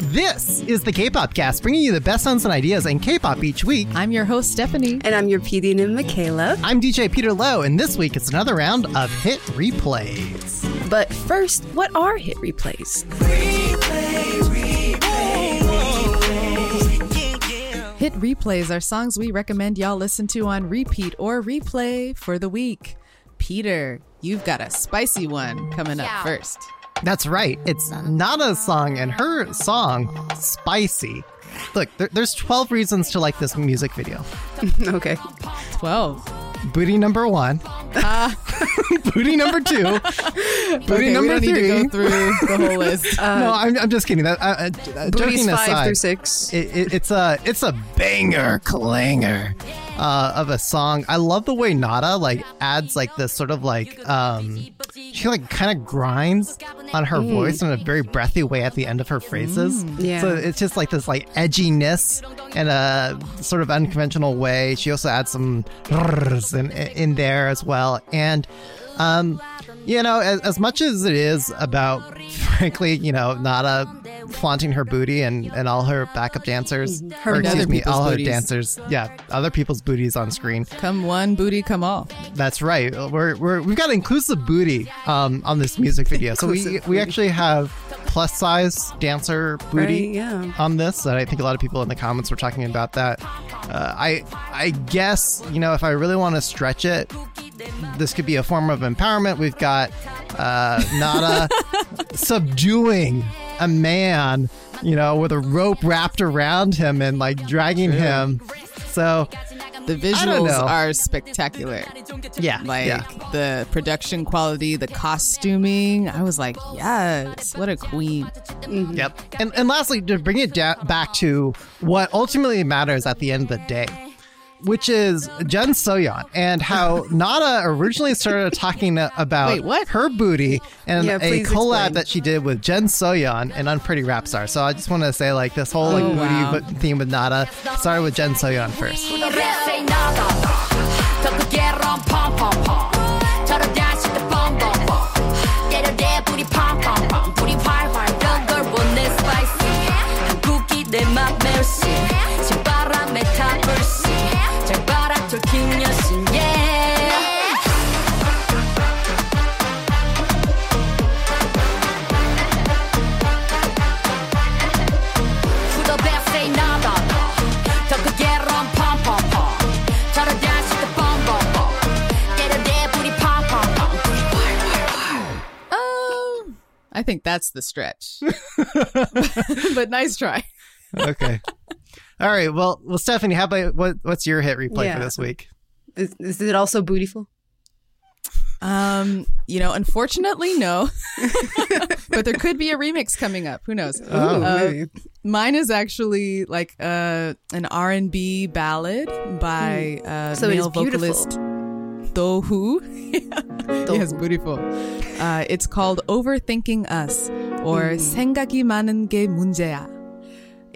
This is the K-pop cast, bringing you the best sounds and ideas in K-pop each week. I'm your host, Stephanie. And I'm your PD Nim Michaela. I'm DJ Peter Lowe, and this week it's another round of hit replays. But first, what are hit replays? Hit replays are songs we recommend y'all listen to on repeat or replay for the week. Peter, you've got a spicy one coming up first. That's right. It's Nada's song, and her song, Spicy. Look, there, there's 12 reasons to like this music video. okay. 12. Booty number one. Uh, booty number two. Booty okay, number we don't three. Need to go through the whole list. no, I'm, I'm just kidding. That uh, uh, Booties joking five aside, through six. It, it, it's a it's a banger clanger uh, of a song. I love the way Nada like adds like this sort of like um she like kind of grinds on her voice in a very breathy way at the end of her phrases. Yeah. So it's just like this like edginess in a sort of unconventional way. She also adds some in in there as well, and um you know, as, as much as it is about, frankly, you know, Nada flaunting her booty and, and all her backup dancers, Her or excuse me, all her dancers, yeah, other people's booties on screen. come one, booty, come all. That's right. We're, we're we've got inclusive booty um, on this music video. So we we actually have plus size dancer booty Right, yeah. on this. And I think a lot of people in the comments were talking about that. Uh, I I guess you know if I really want to stretch it, this could be a form of empowerment. We've got uh, Nada subduing a man, you know, with a rope wrapped around him and like dragging him. So The don't visuals are spectacular. yeah, Like yeah. the production quality, the costuming. I was like, yes, what a queen. Mm-hmm. Yep. And and lastly, to bring it da- back to what ultimately matters at the end of the day, which is Jeon Soyeon and how Nada originally started talking about Wait, what? her booty and Yeah, a collab explain. that she did with Jeon Soyeon and Unpretty Rap Star. So I just want to say like this whole like Oh, booty wow. theme with Nada started with Jeon Soyeon first. Think that's the stretch. but nice try. Okay. All right. Well, well, Stephanie, how about what? What's your hit replay Yeah. for this week? Is, is it also bootiful? Um, you know, unfortunately, no. but there could be a remix coming up. Who knows? Oh. Uh. Mine is actually like uh, an R and B ballad by uh, So it is male beautiful. vocalist Dohu. yes, beautiful. Uh, it's called "Overthinking Us" or "생각이 많은 게 문제야."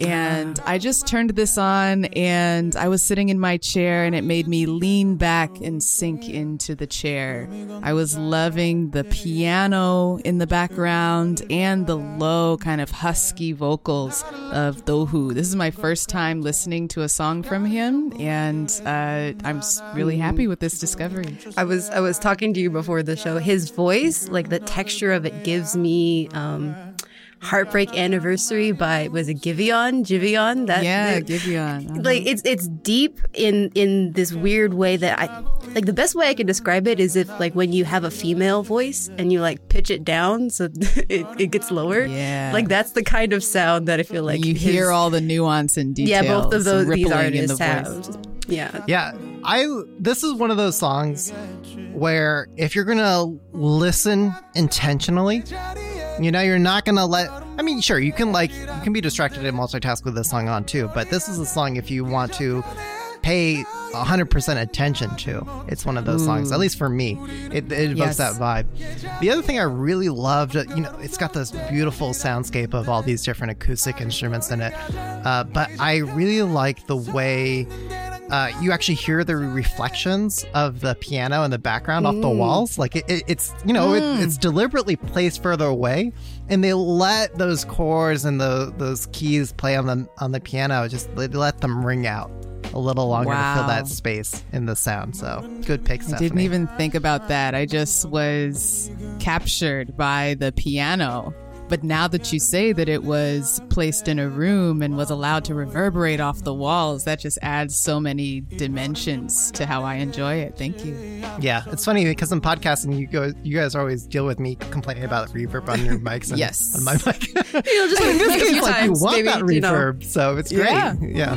And I just turned this on and I was sitting in my chair and it made me lean back and sink into the chair. I was loving the piano in the background and the low kind of husky vocals of Dohu. This is my first time listening to a song from him and uh, I'm really happy with this discovery. I was I was talking to you before the show. His voice, like the texture of it, gives me um, "Heartbreak Anniversary" by was it Giveon? Giveon? That Yeah, that- Giveon. Uh-huh. like it's it's deep in in this weird way that I like the best way I can describe it is if like when you have a female voice and you like pitch it down so it, it gets lower. Yeah. Like that's the kind of sound that I feel like you his- hear all the nuance and details. yeah both of those these rippling in the artists have. Yeah. Yeah, I this is one of those songs where if you're gonna listen intentionally, you know, you're not gonna let. I mean, sure, you can like you can be distracted and multitask with this song on too, but this is a song if you want to pay 100% attention to. It's one of those songs, at least for me. It, it evokes Yes. that vibe. The other thing I really loved, uh, you know, it's got this beautiful soundscape of all these different acoustic instruments in it. Uh, but I really like the way uh, you actually hear the reflections of the piano in the background off the walls. Like it, it, it's you know it, it's deliberately placed further away, and they let those chords and the those keys play on the on the piano. Just they let them ring out a little longer to fill that space in the sound. So good pick, I didn't even think about that. I just was captured by the piano. But now that you say that it was placed in a room and was allowed to reverberate off the walls, that just adds so many dimensions to how I enjoy it. Thank you. Yeah, it's funny because in podcasting, you go, you guys always deal with me complaining about reverb on your mics and Yes. on my mic. You'll just like, in this like a case, like you want maybe, that you know. reverb, so it's great. Yeah. yeah.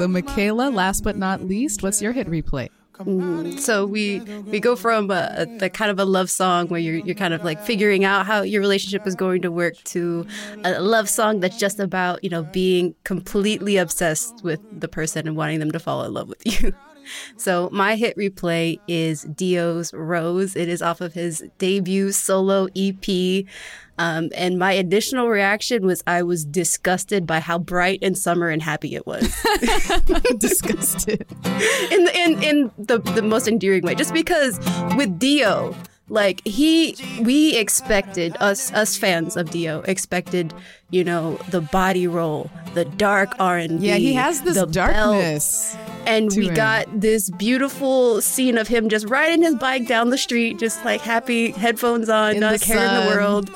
So Michaela, last but not least, what's your hit replay? Mm, so we we go from a, a, the kind of a love song where you're you're kind of like figuring out how your relationship is going to work to a love song that's just about you know being completely obsessed with the person and wanting them to fall in love with you. So my hit replay is D.O.'s Rose. It is off of his debut solo EP. Um, and my additional reaction was I was disgusted by how bright and summer and happy it was. Disgusted. in the, in in the the most endearing way. Just because with D.O., like he, we expected us us fans of D.O. expected, you know, the body roll, the dark R and B. Yeah, he has this belt, darkness. and we him. got this beautiful scene of him just riding his bike down the street, just like happy, headphones on, In not caring the world.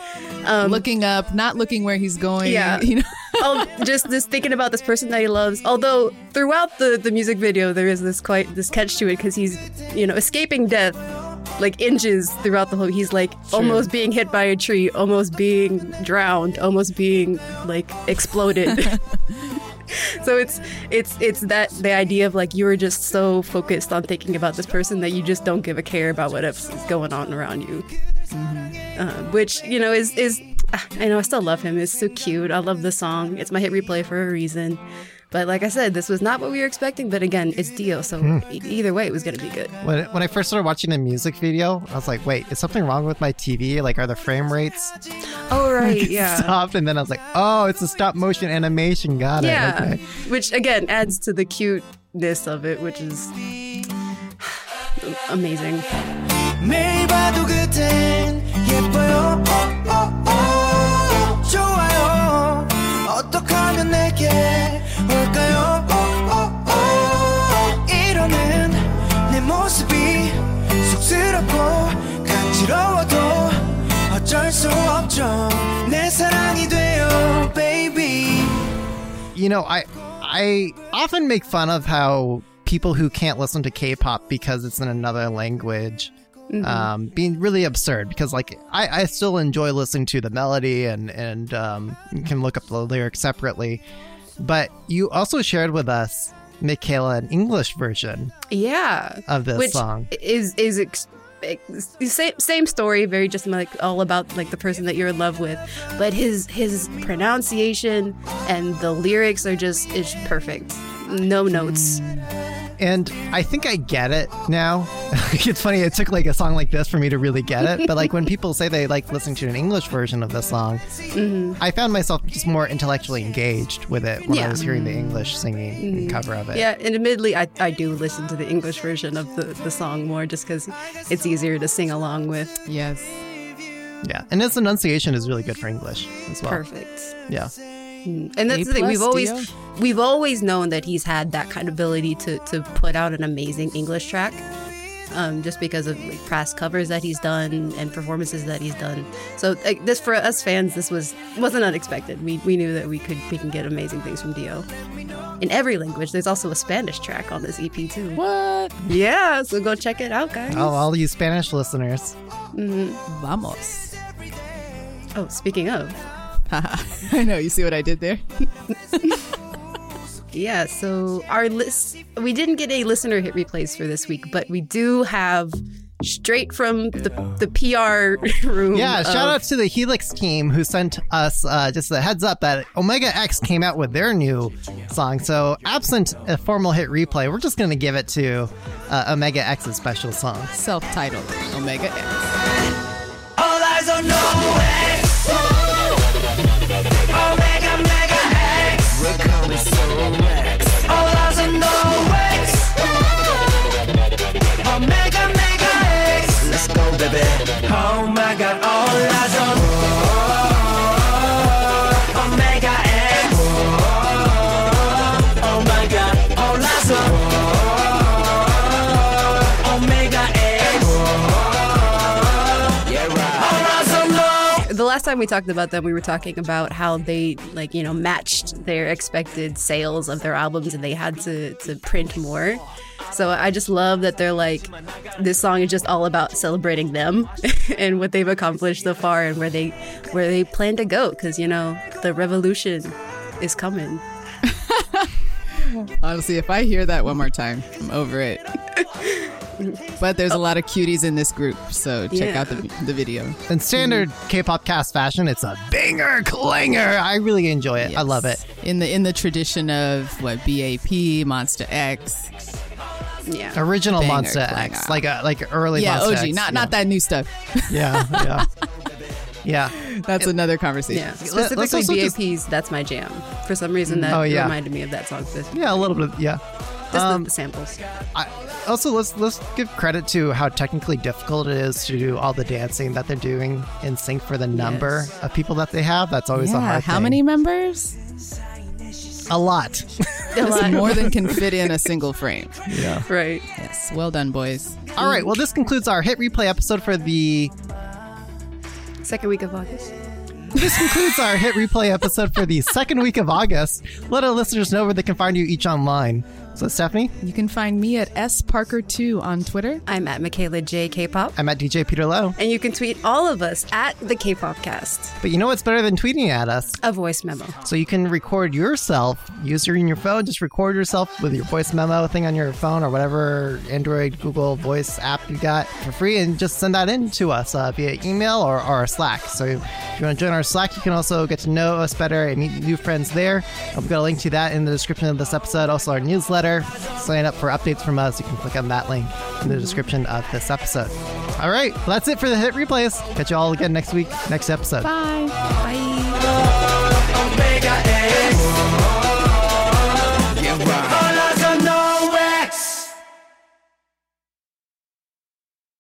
Um, looking up, not looking where he's going. Yeah. You know? oh, just this thinking about this person that he loves. Although throughout the the music video, there is this quite this catch to it because he's you know escaping death like inches throughout the whole. He's like almost being hit by a tree, almost being drowned, almost being like exploded. so it's it's it's that the idea of like you are just so focused on thinking about this person that you just don't give a care about what is going on around you uh, which you know is is I know I still love him. It's so cute. I love the song. It's my hit replay for a reason. But like I said, this was not what we were expecting. But again, it's D.O., so hmm. either way, it was going to be good. When, when I first started watching the music video, I was like, wait, is something wrong with my TV? Like, are the frame rates? Oh right, yeah. Stopped, and then I was like, oh, it's a stop motion animation. Got it. Yeah, okay. which again adds to the cuteness of it, which is amazing. 매일 봐도 예뻐요. You know, I I often make fun of how people who can't listen to K-pop because it's in another language um, being really absurd. Because like I, I still enjoy listening to the melody and and um, can look up the lyrics separately. But you also shared with us, Michaela, an English version Yeah, of this which song. is is ex- same same story, very just like all about like the person that you're in love with, but his his pronunciation and the lyrics are just it's perfect. No notes. And I think I get it now. it's funny, it took like a song like this for me to really get it. But like when people say they like listening to an English version of this song, mm-hmm. I found myself just more intellectually engaged with it when I was hearing the English singing mm-hmm. cover of it. Yeah, and admittedly, I, I do listen to the English version of the, the song more just because it's easier to sing along with. Yes. Yeah. And his enunciation is really good for English as well. Perfect. Yeah. Mm-hmm. And that's A the thing. We've always Dio. we've always known that he's had that kind of ability to to put out an amazing English track. Um, just because of like, past covers that he's done and performances that he's done, so like, this for us fans, this was wasn't unexpected. We, we knew that we could we can get amazing things from Dio. in every language. There's also a Spanish track on this EP too. What? Yeah, so go check it out, guys. Oh, all you Spanish listeners. Vamos. Oh, speaking of, I know. You see what I did there? Yeah, so our list, we didn't get any listener hit replays for this week, but we do have straight from the, the PR room. Yeah, of- shout out to the Helix team who sent us uh, just a heads up that Omega X came out with their new song. So, absent a formal hit replay, we're just going to give it to uh, Omega X's special song. Self-titled Omega X. All eyes on no Yeah, right. All eyes on the last time we talked about them, we were talking about how they like you know matched their expected sales of their albums, and they had to to print more. So I just love that they're like, this song is just all about celebrating them and what they've accomplished so far, and where they where they plan to go. Because you know the revolution is coming. Honestly, if I hear that one more time, I'm over it. but there's a lot of cuties in this group, so check Yeah. out the, the video. In standard K-pop cast fashion, it's a banger clanger. I really enjoy it. I love it. In the in the tradition of what BAP, MONSTA X. Yeah. Original Banger Monster clanger. X, like a like early Yeah, Monster OG, X. not yeah. not that new stuff. Yeah, yeah, yeah. That's another conversation. Yeah, let's specifically also just- BAP's "That's My Jam." For some reason, that Oh, yeah. reminded me of that song. Just Yeah, a little bit. Yeah. the, the samples. I, also, let's let's give credit to how technically difficult it is to do all the dancing that they're doing in sync for the number Yes. of people that they have. That's always a Yeah, hard how thing. many members? A lot. It's more than can fit in a single frame. yeah. right. Yes, well done, boys. All right. Well, this concludes our hit replay episode for the. Second week of August. This concludes our hit replay episode for the second week of August. Let our listeners know where they can find you each online. So, Stephanie, You can find me at S Parker2 on Twitter. I'm at Michaela J K-pop, I'm at DJ Peter Lowe. and you can tweet all of us at the K-pop Cast. But you know what's better than tweeting at us? A voice memo. So you can record yourself, use your in your phone, just record yourself with your voice memo thing on your phone or whatever Android, Google Voice app you got for free, and just send that in to us uh, via email or, or Slack. So if you want to join our Slack, you can also get to know us better and meet new friends there. We've got a link to that in the description of this episode. Also, our newsletter. Sign up for updates from us. You can click on that link in the description of this episode. All right, well, that's it for the hit replays. Catch you all again next week, next episode. Bye. Bye.